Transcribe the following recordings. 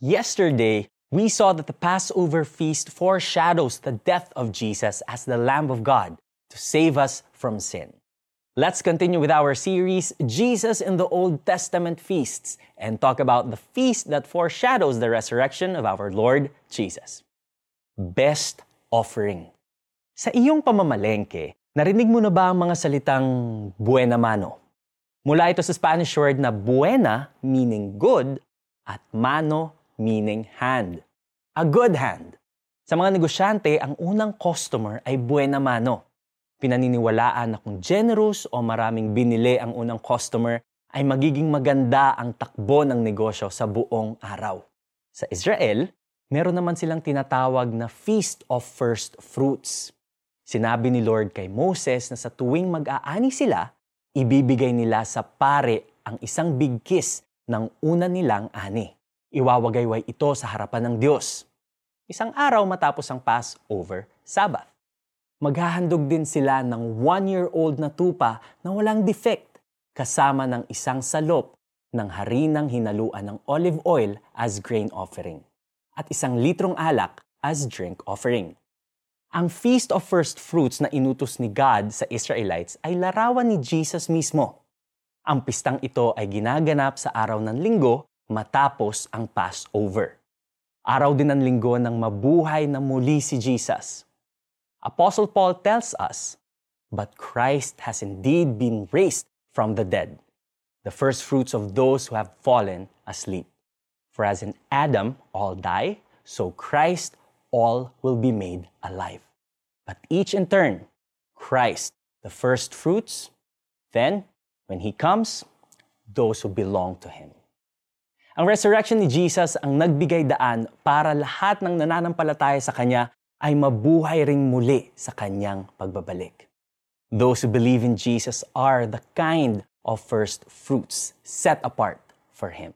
Yesterday, we saw that the Passover feast foreshadows the death of Jesus as the Lamb of God to save us from sin. Let's continue with our series, Jesus in the Old Testament Feasts, and talk about the feast that foreshadows the resurrection of our Lord Jesus. Best Offering. Sa iyong pamamalengke, narinig mo na ba ang mga salitang buena mano? Mula ito sa Spanish word na buena, meaning good, at mano, meaning hand. A good hand. Sa mga negosyante, ang unang customer ay buena mano. Pinaniniwalaan na kung generous o maraming binili ang unang customer, ay magiging maganda ang takbo ng negosyo sa buong araw. Sa Israel, meron naman silang tinatawag na Feast of First Fruits. Sinabi ni Lord kay Moses na sa tuwing mag-aani sila, ibibigay nila sa pare ang isang big kiss ng una nilang ani iwawagayway ito sa harapan ng Diyos. Isang araw matapos ang Passover, Sabbath. Maghahandog din sila ng one-year-old na tupa na walang defect kasama ng isang salop ng harinang hinaluan ng olive oil as grain offering at isang litrong alak as drink offering. Ang Feast of First Fruits na inutos ni God sa Israelites ay larawan ni Jesus mismo. Ang pistang ito ay ginaganap sa araw ng linggo matapos ang Passover. Araw din ng linggo ng mabuhay na muli si Jesus. Apostle Paul tells us, But Christ has indeed been raised from the dead, the first fruits of those who have fallen asleep. For as in Adam all die, so Christ all will be made alive. But each in turn, Christ, the first fruits, then, when he comes, those who belong to him. Ang resurrection ni Jesus ang nagbigay daan para lahat ng nananampalataya sa Kanya ay mabuhay ring muli sa Kanyang pagbabalik. Those who believe in Jesus are the kind of first fruits set apart for Him.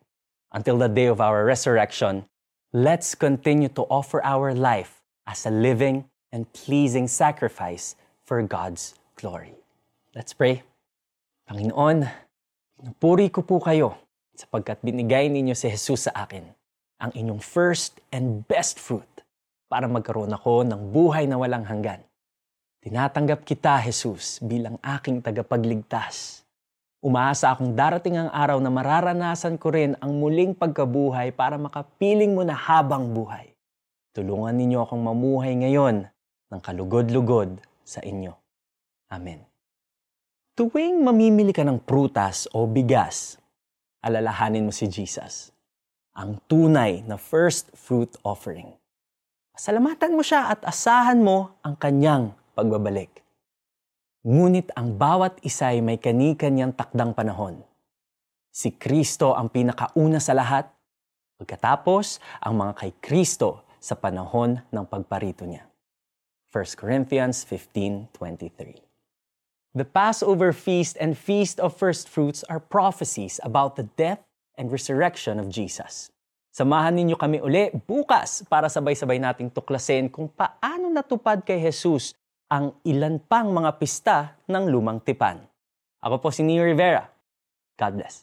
Until the day of our resurrection, let's continue to offer our life as a living and pleasing sacrifice for God's glory. Let's pray. Panginoon, pinupuri ko po kayo sapagkat binigay ninyo si Jesus sa akin, ang inyong first and best fruit para magkaroon ako ng buhay na walang hanggan. Tinatanggap kita, Jesus, bilang aking tagapagligtas. Umaasa akong darating ang araw na mararanasan ko rin ang muling pagkabuhay para makapiling mo na habang buhay. Tulungan ninyo akong mamuhay ngayon ng kalugod-lugod sa inyo. Amen. Tuwing mamimili ka ng prutas o bigas, alalahanin mo si Jesus, ang tunay na first fruit offering. Salamatan mo siya at asahan mo ang kanyang pagbabalik. Ngunit ang bawat isa ay may kani-kanyang takdang panahon. Si Kristo ang pinakauna sa lahat, pagkatapos ang mga kay Kristo sa panahon ng pagparito niya. 1 Corinthians 15.23 The Passover feast and Feast of First Fruits are prophecies about the death and resurrection of Jesus. Samahan ninyo kami uli bukas para sabay-sabay nating tuklasin kung paano natupad kay Jesus ang ilan pang mga pista ng lumang tipan. Ako po si Neo Rivera. God bless.